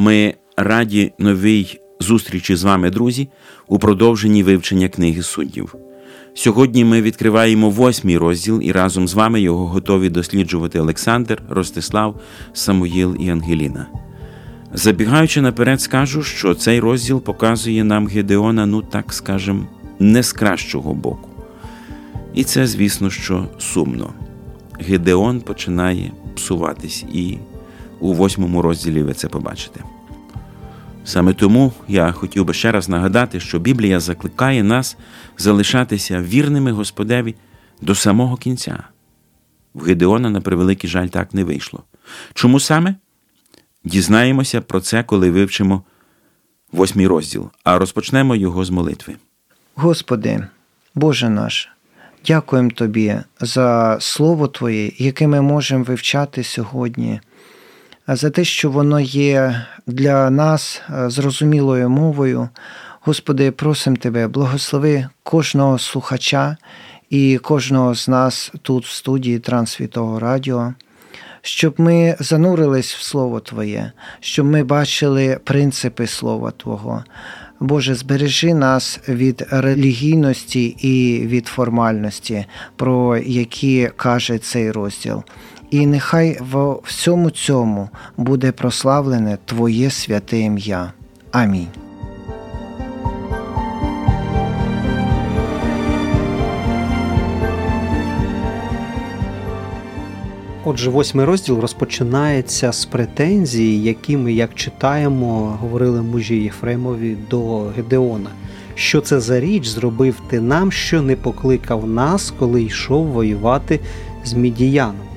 Ми раді новій зустрічі з вами, друзі, у продовженні вивчення книги суддів. Сьогодні ми відкриваємо восьмий розділ і разом з вами його готові досліджувати Олександр, Ростислав, Самуїл і Ангеліна. Забігаючи наперед, скажу, що цей розділ показує нам Гедеона, ну так скажем, не з кращого боку. І це, звісно, що сумно. Гедеон починає псуватись, і у восьмому розділі ви це побачите. Саме тому я хотів би ще раз нагадати, що Біблія закликає нас залишатися вірними Господеві до самого кінця. В Гедеона, на превеликий жаль, так не вийшло. Чому саме? Дізнаємося про це, коли вивчимо восьмий розділ, а розпочнемо його з молитви. Господи, Боже наш, дякуємо Тобі за Слово Твоє, яке ми можемо вивчати сьогодні, за те, що воно є для нас зрозумілою мовою. Господи, просимо Тебе, благослови кожного слухача і кожного з нас тут в студії Трансвітого Радіо щоб ми занурились в Слово Твоє, щоб ми бачили принципи Слова Твого. Боже, збережи нас від релігійності і від формальності, про які каже цей розділ. І нехай в всьому цьому буде прославлене Твоє святе ім'я. Амінь. Отже, восьмий розділ розпочинається з претензій, які ми, як читаємо, говорили мужі Єфремові до Гедеона. Що це за річ зробив ти нам, що не покликав нас, коли йшов воювати з Мідіяном?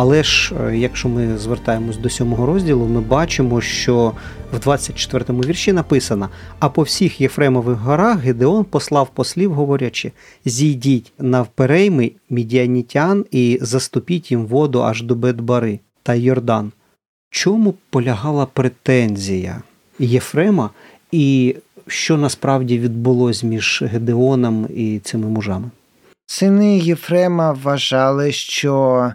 Але ж, е, якщо ми звертаємось до сьомого розділу, ми бачимо, що в 24-му вірші написано: а по всіх Єфремових горах Гедеон послав послів, говорячи: зійдіть навперейми мідіанітян і заступіть їм воду аж до Бетбари та Йордан. Чому полягала претензія Єфрема, і що насправді відбулось між Гедеоном і цими мужами? Сини Єфрема вважали, що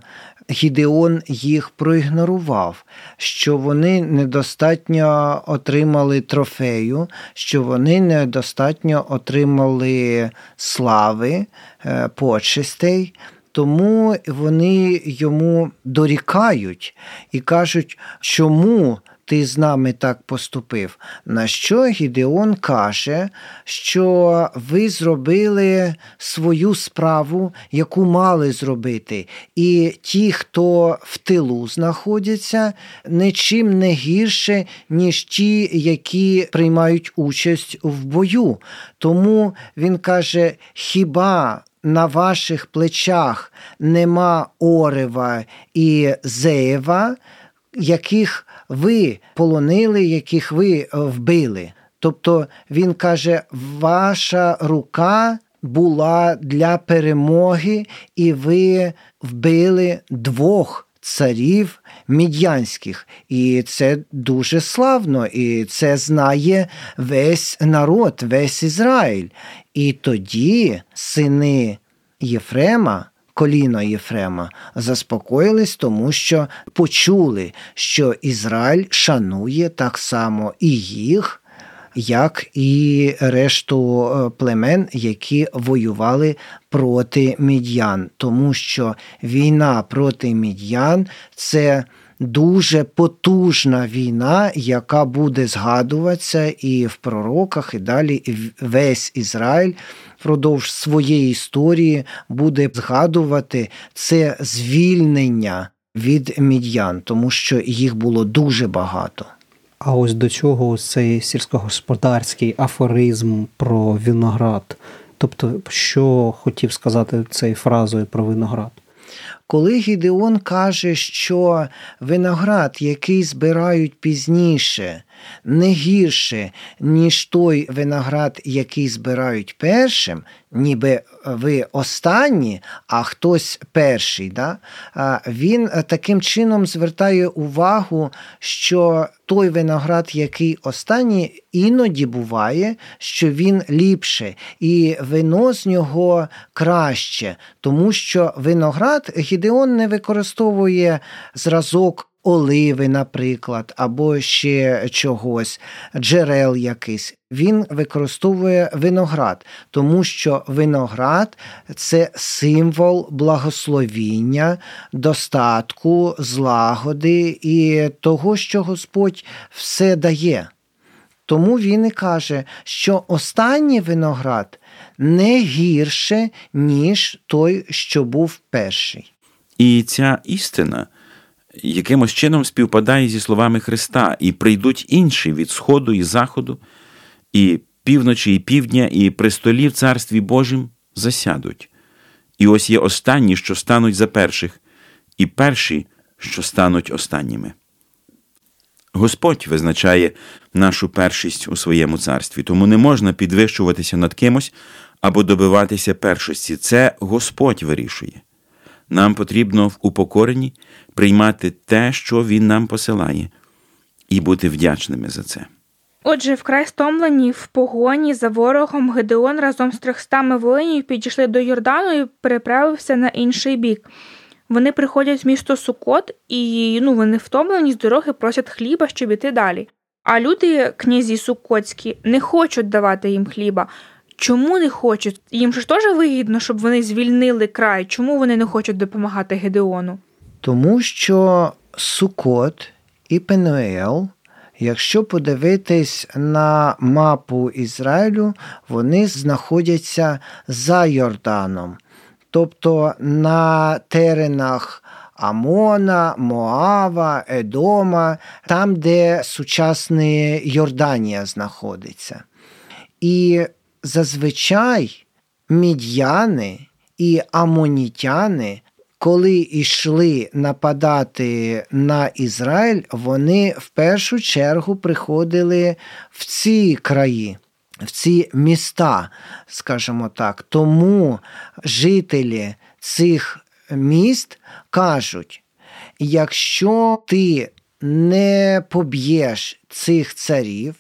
Гідеон їх проігнорував, що вони недостатньо отримали трофею, що вони недостатньо отримали слави, е, почестей. Тому вони йому дорікають і кажуть, чому ти з нами так поступив. На що Гідеон каже, що ви зробили свою справу, яку мали зробити, і ті, хто в тилу знаходяться, нічим не гірше, ніж ті, які приймають участь в бою. Тому він каже: хіба на ваших плечах нема Орева і Зеєва, яких ви полонили, яких ви е, вбили. Тобто він каже, ваша рука була для перемоги, і ви вбили двох царів мідянських. І це дуже славно, і це знає весь народ, весь Ізраїль. І тоді сини Єфрема коліно Єфрема заспокоїлись, тому що почули, що Ізраїль шанує так само і їх. Як і решту е, племен, які воювали проти мід'ян, тому що війна проти мід'ян це дуже потужна війна, яка буде згадуватися і в пророках, і далі весь Ізраїль впродовж своєї історії буде згадувати це звільнення від мід'ян, тому що їх було дуже багато. А ось до чого цей сільськогосподарський афоризм про виноград. Тобто, що хотів сказати цією фразою про виноград? Коли Гідеон каже, що виноград, який збирають пізніше, не гірше, ніж той виноград, який збирають першим, ніби ви останні, а хтось перший. Да? Він таким чином звертає увагу, що той виноград, який останній, іноді буває, що він ліпше, і вино з нього краще, тому що виноград Гідеон не використовує зразок оливи, наприклад, або ще чогось, джерел якийсь. Він використовує виноград, тому що виноград це символ благословіння, достатку, злагоди і того, що Господь все дає. Тому він і каже, що останній виноград не гірше, ніж той, що був перший. І ця істина якимось чином співпадає зі словами Христа, і прийдуть інші від Сходу і Заходу, і півночі, і півдня, і при столі в Царстві Божім засядуть. І ось є останні, що стануть за перших, і перші, що стануть останніми. Господь визначає нашу першість у своєму царстві, тому не можна підвищуватися над кимось або добиватися першості. Це Господь вирішує. Нам потрібно в упокоренні приймати те, що Він нам посилає, і бути вдячними за це. Отже, вкрай стомлені в погоні за ворогом Гедеон разом з трьохстами воїнів підійшли до Йордану і переправився на інший бік. Вони приходять в місто Сукот і ну, вони втомлені з дороги просять хліба, щоб іти далі. А люди, князі Сукотські, не хочуть давати їм хліба. Чому не хочуть? Їм ж теж вигідно, щоб вони звільнили край. Чому вони не хочуть допомагати Гедеону? Тому що Сукот і Пенуел, якщо подивитись на мапу Ізраїлю, вони знаходяться за Йорданом, тобто на теренах Амона, Моава, Едома, там, де сучасна Йорданія знаходиться. І зазвичай мід'яни і амонітяни, коли йшли нападати на Ізраїль, вони в першу чергу приходили в ці краї. В ці міста, скажімо так, тому жителі цих міст кажуть: якщо ти не поб'єш цих царів,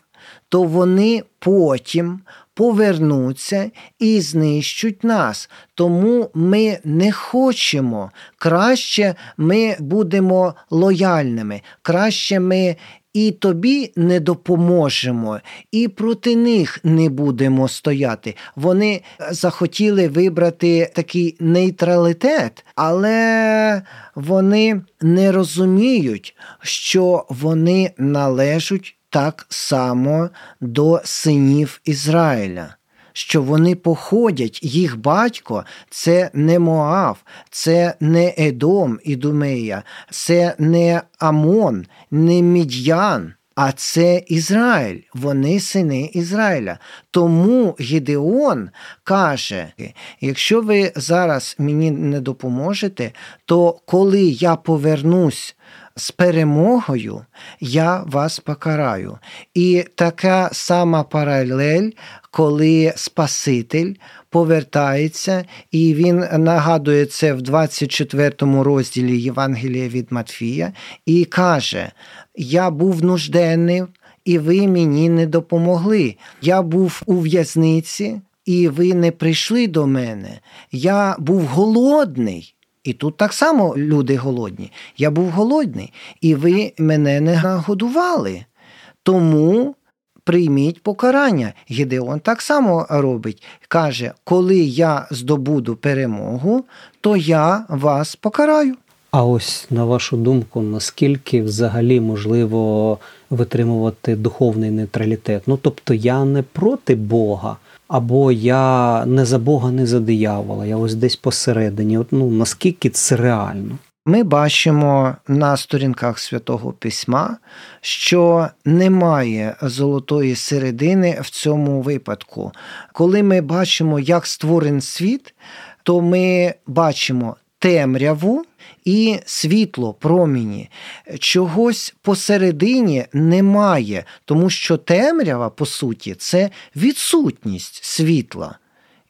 то вони потім повернуться і знищуть нас. Тому ми не хочемо. Краще ми будемо лояльними, краще ми. І тобі не допоможемо, і проти них не будемо стояти. Вони захотіли вибрати такий нейтралітет, але вони не розуміють, що вони належать так само до синів Ізраїля. Що вони походять, їх батько це не Моав, це не Едом і Думея, це не Амон, не Мід'ян, а це Ізраїль. Вони сини Ізраїля. Тому Гідеон каже: якщо ви зараз мені не допоможете, то коли я повернусь з перемогою я вас покараю. І така сама паралель, коли Спаситель повертається, і він нагадує це в 24 розділі Євангелія від Матфія, і каже: Я був нужденний, і ви мені не допомогли. Я був у в'язниці. І ви не прийшли до мене. Я був голодний, і тут так само люди голодні. Я був голодний, і ви мене не нагодували. Тому прийміть покарання. Гідеон так само робить. Каже, коли я здобуду перемогу, то я вас покараю. А ось на вашу думку, наскільки взагалі можливо витримувати духовний нейтралітет? Ну тобто я не проти Бога, або я не за Бога, не за диявола, я ось десь посередині. От, ну наскільки це реально? Ми бачимо на сторінках святого письма, що немає золотої середини в цьому випадку. Коли ми бачимо, як створений світ, то ми бачимо темряву і світло, проміні. Чогось посередині немає, тому що темрява, по суті, це відсутність світла.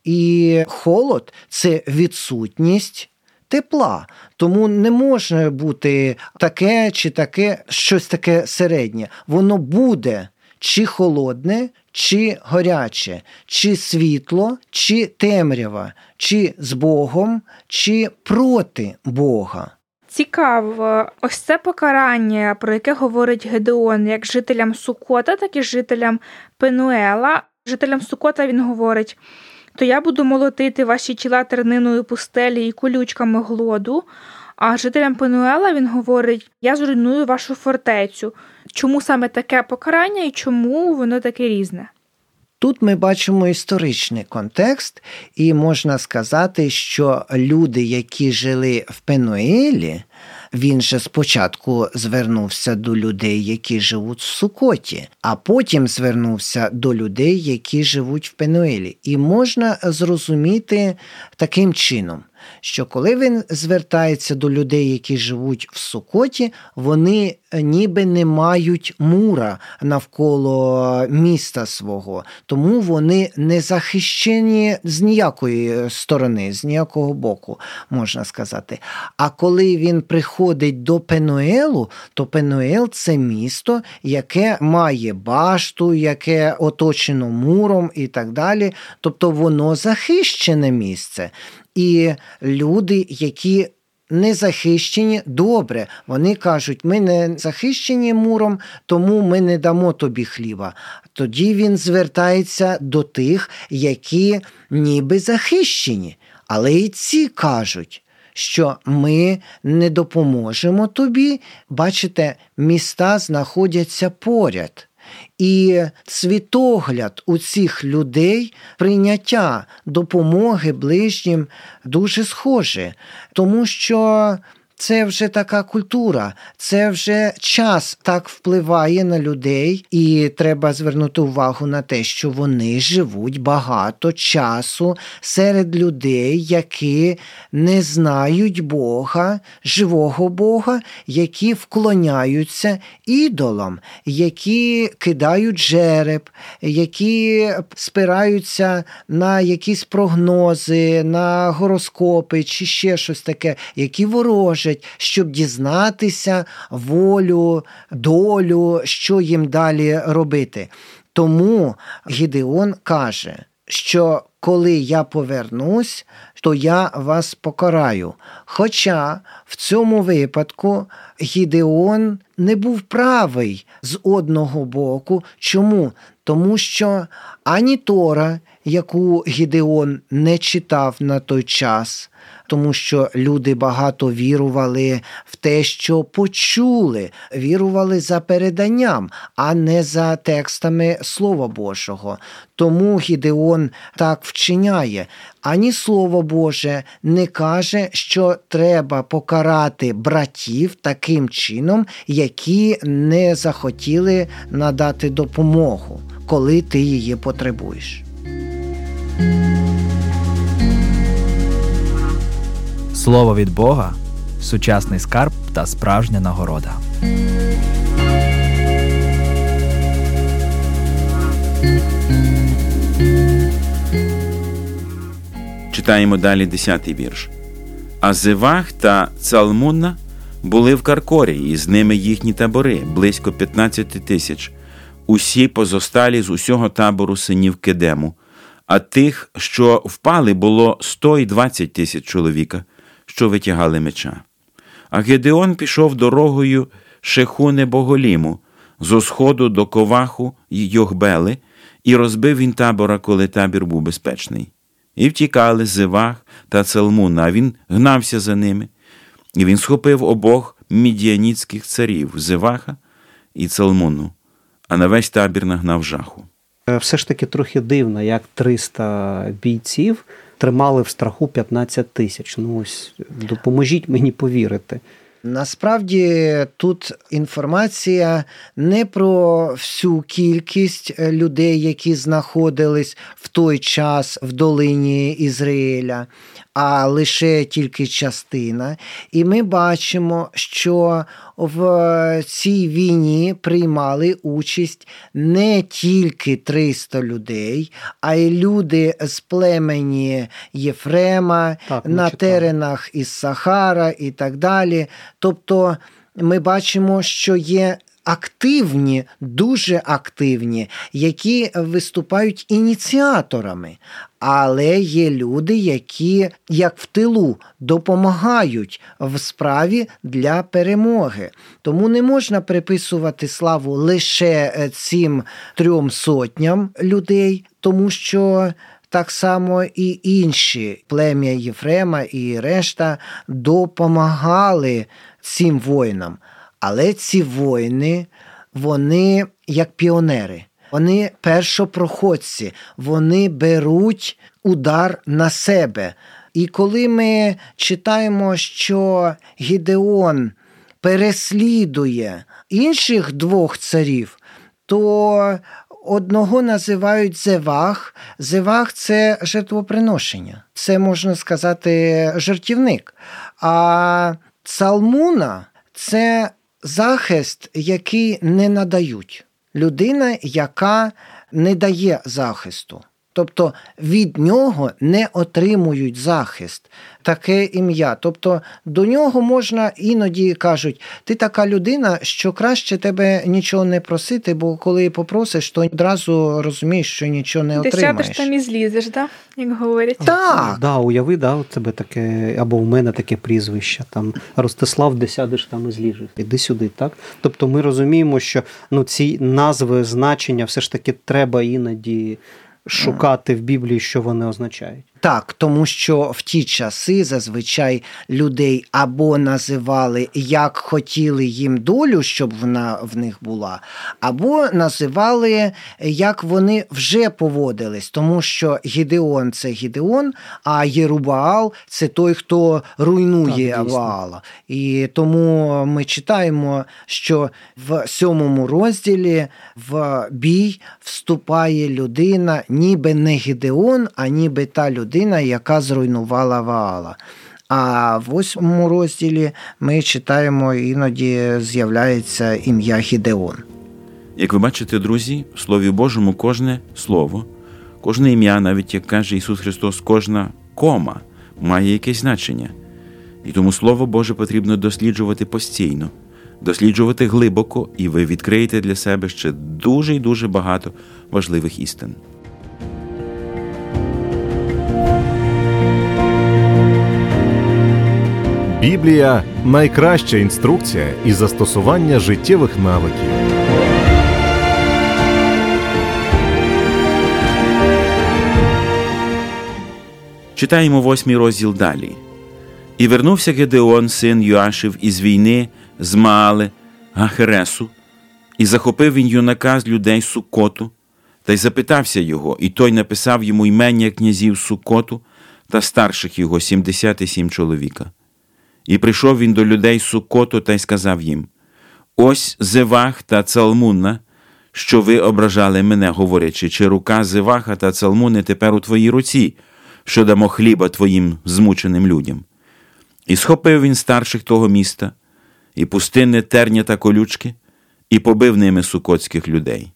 І холод це відсутність. Тепла, тому не може бути таке чи таке, щось таке середнє. Воно буде чи холодне, чи горяче, чи світло, чи темрява, чи з Богом, чи проти Бога. Цікаво, ось це покарання, про яке говорить Гедеон, як жителям Сукота, так і жителям Пенуела. Жителям Сукота він говорить: то я буду молотити ваші тіла терниною пустелі і колючками глоду. А жителям Пенуела він говорить: Я зруйную вашу фортецю. Чому саме таке покарання і чому воно таке різне? Тут ми бачимо історичний контекст, і можна сказати, що люди, які жили в Пенуелі, він же спочатку звернувся до людей, які живуть в Сукоті, а потім звернувся до людей, які живуть в Пенуелі. І можна зрозуміти таким чином що коли він звертається до людей, які живуть в Сукоті, вони ніби не мають мура навколо міста свого, тому вони не захищені з ніякої сторони, з ніякого боку, можна сказати. А коли він приходить до Пенуелу, то Пенуел це місто, яке має башту, яке оточено муром і так далі. Тобто воно захищене місце. І люди, які не захищені, добре, вони кажуть, ми не захищені муром, тому ми не дамо тобі хліба. Тоді він звертається до тих, які ніби захищені. Але і ці кажуть, що ми не допоможемо тобі. Бачите, міста знаходяться поряд. І світогляд у цих людей прийняття допомоги ближнім дуже схоже, тому що це вже така культура, це вже час так впливає на людей, і треба звернути увагу на те, що вони живуть багато часу серед людей, які не знають Бога, живого Бога, які вклоняються ідолам, які кидають жереб, які спираються на якісь прогнози, на гороскопи чи ще щось таке, які ворожать служать, щоб дізнатися волю, долю, що їм далі робити. Тому Гідеон каже, що коли я повернусь, то я вас покараю. Хоча в цьому випадку Гідеон не був правий з одного боку. Чому? Тому що ані Тора, яку Гідеон не читав на той час, тому що люди багато вірували в те, що почули, вірували за переданням, а не за текстами Слова Божого. Тому Гідеон так вчиняє. Ані Слово Боже не каже, що треба покарати братів таким чином, які не захотіли надати допомогу, коли ти її потребуєш. Слово від Бога сучасний скарб та справжня нагорода. Читаємо далі 10-й вірш. А Зевах та Цалмунна були в Каркорі, і з ними їхні табори близько 15 тисяч, усі позосталі з усього табору синів Кедему, а тих, що впали, було 120 тисяч чоловіка що витягали меча. А Гедеон пішов дорогою Шехуне Боголіму, зо сходу до Коваху й Йохбели, і розбив він табора, коли табір був безпечний. І втікали Зивах та Целмуна, а він гнався за ними. І він схопив обох мідіаніцьких царів Зиваха і Целмуну, а на весь табір нагнав жаху. Е, все ж таки трохи дивно, як 300 бійців тримали в страху 15 тисяч. Ну ось допоможіть мені повірити. Насправді тут інформація не про всю кількість е, людей, які знаходились в той час в долині Ізраїля, а лише тільки частина. І ми бачимо, що в цій війні приймали участь не тільки 300 людей, а й люди з племені Єфрема так, на читали. теренах із Сахара і так далі. Тобто ми бачимо, що є активні, дуже активні, які виступають ініціаторами. Але є люди, які, як в тилу, допомагають в справі для перемоги. Тому не можна приписувати славу лише е, цим трьом сотням людей, тому що. Так само і інші плем'я Єфрема і решта допомагали цим воїнам. Але ці воїни, вони як піонери, вони першопроходці, вони беруть удар на себе. І коли ми читаємо, що Гідеон переслідує інших двох царів, то одного називають Зевах. Зевах це жертвоприношення, це можна сказати жартівник. А Цалмуна це захист, який не надають. Людина, яка не дає захисту. Тобто від нього не отримують захист, таке ім'я. Тобто до нього можна іноді кажуть, ти така людина, що краще тебе нічого не просити, бо коли попросиш, то одразу розумієш, що нічого не Ти отримаєш. сядеш там і злізеш, да? як говорять. Так. Да, уяви, да, у тебе таке, або в мене таке прізвище, там Ростислав, де сядеш там і зліжеш. Іди сюди, так? Тобто ми розуміємо, що ну, ці назви, значення все ж таки треба іноді шукати в Біблії, що вони означають. Так, тому що в ті часи зазвичай людей або називали як хотіли їм долю, щоб вона в них була, або називали як вони вже поводились, тому що Гідеон це Гідеон, а Єрубаал це той, хто руйнує Так. Ваала. І тому ми читаємо, що в сьомому розділі в бій вступає людина, ніби не Гідеон, а ніби та людина, яка зруйнувала Ваала. А в восьмому розділі ми читаємо, іноді з'являється ім'я Гідеон. Як ви бачите, друзі, в Слові Божому кожне слово, кожне ім'я, навіть як каже Ісус Христос, кожна кома має якесь значення. І тому Слово Боже потрібно досліджувати постійно, досліджувати глибоко, і ви відкриєте для себе ще дуже і дуже багато важливих істин. Біблія найкраща інструкція із застосування життєвих навиків. Читаємо восьмий розділ далі. І вернувся Гедеон, син Йоашев, із війни з Маали Гахересу, і захопив він юнака з людей Сукоту, та й запитався його, і той написав йому ймення князів Сукоту та старших його сімдесят і сім чоловіка. І прийшов він до людей Сукоту та й сказав їм: Ось Зевах та Цалмунна, що ви ображали мене, говорячи, чи рука Зеваха та Цалмуни тепер у твоїй руці, що дамо хліба твоїм змученим людям. І схопив він старших того міста, і пустинне терня та колючки, і побив ними сукотських людей,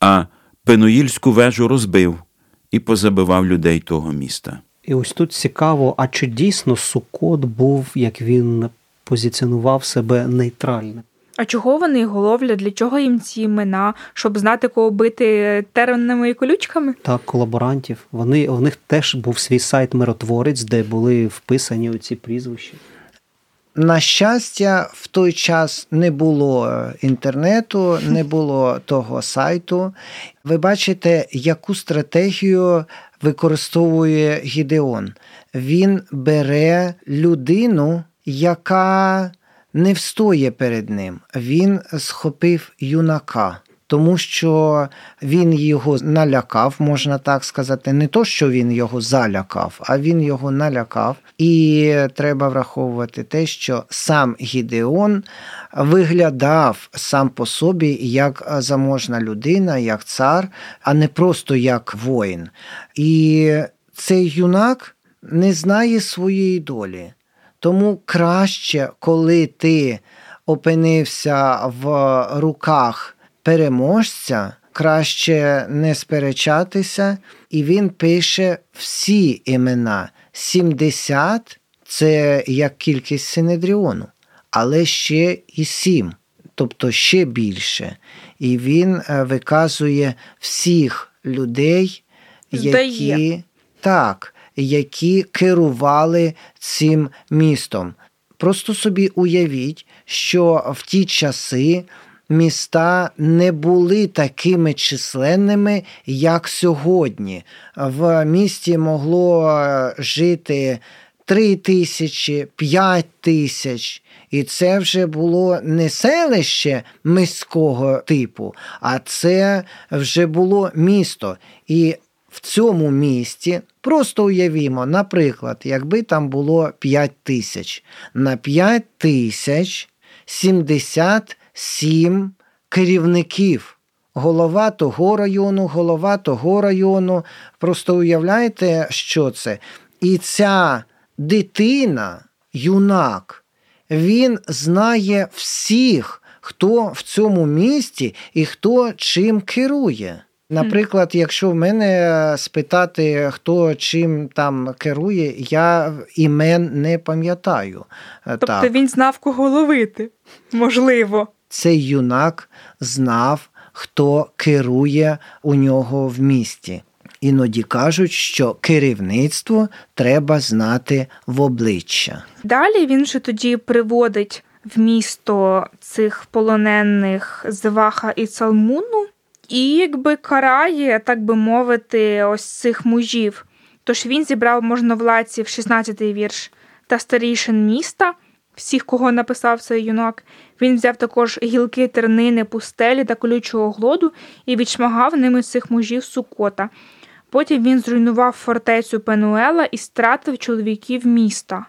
а Пенуїльську вежу розбив і позабивав людей того міста. І ось тут цікаво, а чи дійсно Сукот був, як він позиціонував себе нейтральним? А чого вони їх ловлять? Для чого їм ці імена? Щоб знати, кого бити теренами і колючками? та колаборантів. Вони у них теж був свій сайт миротворець, де були вписані оці прізвища. На щастя, в той час не було е, інтернету, не було того сайту. Ви бачите, яку стратегію використовує Гідеон. Він бере людину, яка не встоє перед ним. Він схопив юнака. Тому що він його налякав, можна так сказати, не то, що він його залякав, а він його налякав. І треба враховувати те, що сам Гідеон виглядав сам по собі як заможна людина, як цар, а не просто як воїн. І цей юнак не знає своєї долі. Тому краще, коли ти опинився в руках переможця, краще не сперечатися, і він пише всі імена. 70 це як кількість Синедріону, але ще і 7. тобто ще більше. І він е, виказує всіх людей, які так, які керували цим містом. Просто собі уявіть, що в ті часи міста не були такими численними, як сьогодні. В місті могло е, жити 3 тисячі, 5 тисяч. І це вже було не селище міського типу, а це вже було місто. І в цьому місті просто уявімо, наприклад, якби там було 5 тисяч, на 5 тисяч 77 керівників. Голова того району, голова того району. Просто уявляєте, що це? І ця дитина, юнак, він знає всіх, хто в цьому місті і хто чим керує. Наприклад, якщо в мене спитати, хто чим там керує, я імен не пам'ятаю. Тобто так. він знав, кого ловити. Можливо. Цей юнак знав, хто керує у нього в місті. Іноді кажуть, що керівництво треба знати в обличчя. Далі він же тоді приводить в місто цих полонених Зваха і Цалмуну, і якби карає, так би мовити, ось цих мужів. Тож він зібрав можновладців, 16-й вірш, та старішин міста, всіх, кого написав цей юнак. Він взяв також гілки тернини, пустелі та колючого глоду і відшмагав ними цих мужів Сукота. Потім він зруйнував фортецю Пенуела і стратив чоловіків міста.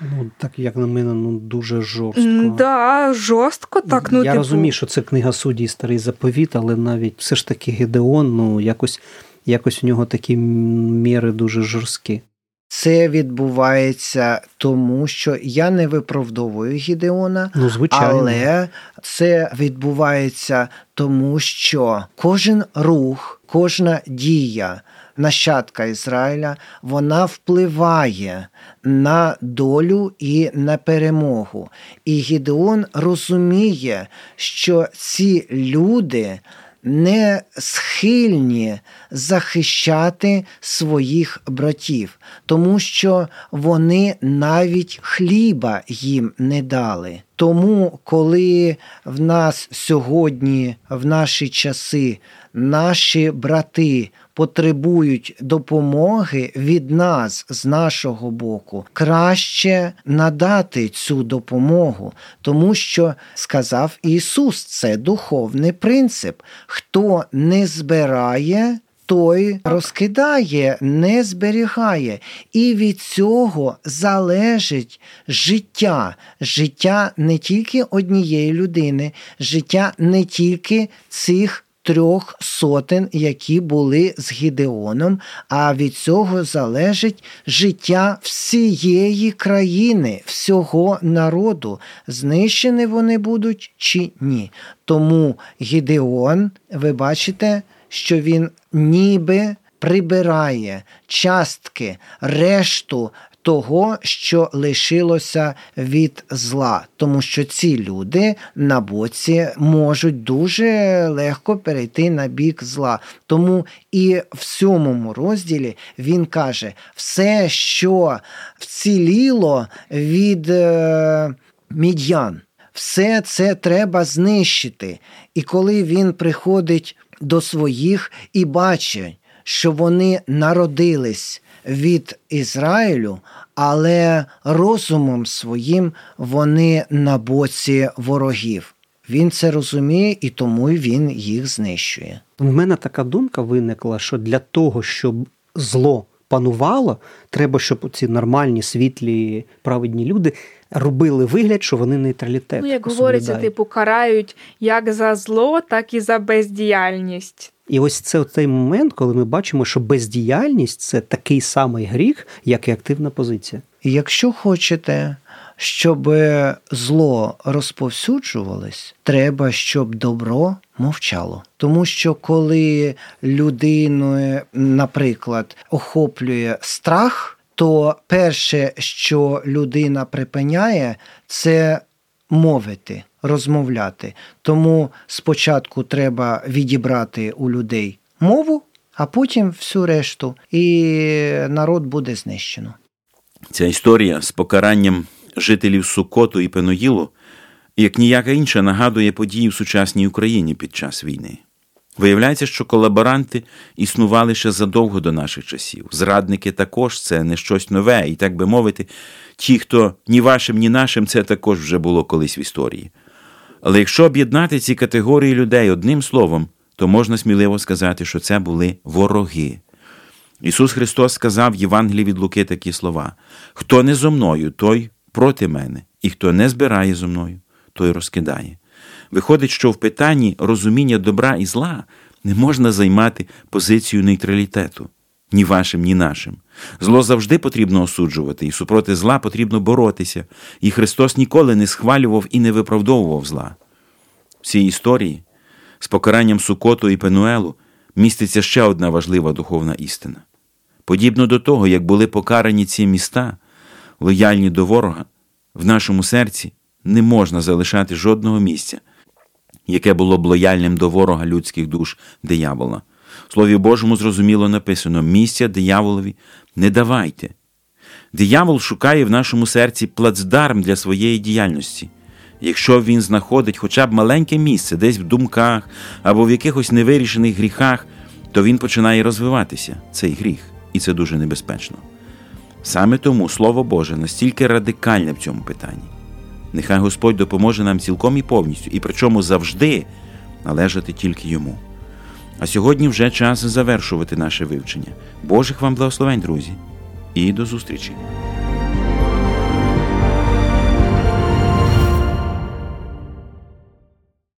Ну, так як на мене, ну дуже жорстко. Да, жорстко так. Ну, Я типу, розумію, що це книга судді старий заповіт, але навіть все ж таки Гедеон, ну якось, якось у нього такі міри дуже жорсткі. Це відбувається тому, що я не виправдовую Гідеона, Ну, звичайно. але це відбувається тому, що кожен рух, кожна дія нащадка Ізраїля, вона впливає на долю і на перемогу. І Гідеон розуміє, що ці люди не схильні захищати своїх братів, тому що вони навіть хліба їм не дали. Тому, коли в нас сьогодні, в наші часи, наші брати потребують допомоги від нас з нашого боку, краще надати цю допомогу, тому що сказав Ісус, це духовний принцип. Хто не збирає, той розкидає, не зберігає. І від цього залежить життя. Життя не тільки однієї людини, життя не тільки цих. Трьох сотень, які були з Гідеоном, а від цього залежить життя всієї країни, всього народу. Знищені вони будуть чи ні. Тому Гідеон, ви бачите, що він ніби прибирає частки, решту того, що лишилося від зла, тому що ці люди на боці можуть дуже легко перейти на бік зла. Тому і в сьомому розділі він каже: все, що вціліло від е, мід'ян, все це треба знищити. І коли він приходить до своїх і бачить, що вони народились від Ізраїлю, але розумом своїм вони на боці ворогів. Він це розуміє і тому він їх знищує. В мене така думка виникла, що для того, щоб зло панувало, треба, щоб ці нормальні, світлі, праведні люди робили вигляд, що вони нейтралітет. Ну, як говориться, типу, карають як за зло, так і за бездіяльність. І ось це той момент, коли ми бачимо, що бездіяльність це такий самий гріх, як і активна позиція. Якщо хочете, щоб зло розповсюджувалось, треба, щоб добро мовчало. Тому що коли людину, наприклад, охоплює страх, то перше, що людина припиняє, це мовити. Розмовляти. Тому спочатку треба відібрати у людей мову, а потім всю решту, і народ буде знищено. Ця історія з покаранням жителів Сукоту і Пеноїлу, як ніяка інша, нагадує події в сучасній Україні під час війни. Виявляється, що колаборанти існували ще задовго до наших часів. Зрадники також це не щось нове, і так би мовити, ті, хто ні вашим, ні нашим, це також вже було колись в історії. Але якщо об'єднати ці категорії людей одним словом, то можна сміливо сказати, що це були вороги. Ісус Христос сказав в Євангелії від Луки такі слова: Хто не зо мною, той проти мене, і хто не збирає зо мною, той розкидає. Виходить, що в питанні розуміння добра і зла не можна займати позицію нейтралітету ні вашим, ні нашим. Зло завжди потрібно осуджувати, і супроти зла потрібно боротися, і Христос ніколи не схвалював і не виправдовував зла. В цій історії з покаранням Сукоту і Пенуелу міститься ще одна важлива духовна істина. Подібно до того, як були покарані ці міста, лояльні до ворога, в нашому серці не можна залишати жодного місця, яке було б лояльним до ворога людських душ диявола. Слові Божому зрозуміло написано: місця дияволові не давайте. Диявол шукає в нашому серці плацдарм для своєї діяльності. Якщо він знаходить хоча б маленьке місце десь в думках або в якихось невирішених гріхах, то він починає розвиватися, цей гріх, і це дуже небезпечно. Саме тому Слово Боже настільки радикальне в цьому питанні. Нехай Господь допоможе нам цілком і повністю, і причому завжди належати тільки йому. А сьогодні вже час завершувати наше вивчення. Божих вам благословень, друзі, і до зустрічі!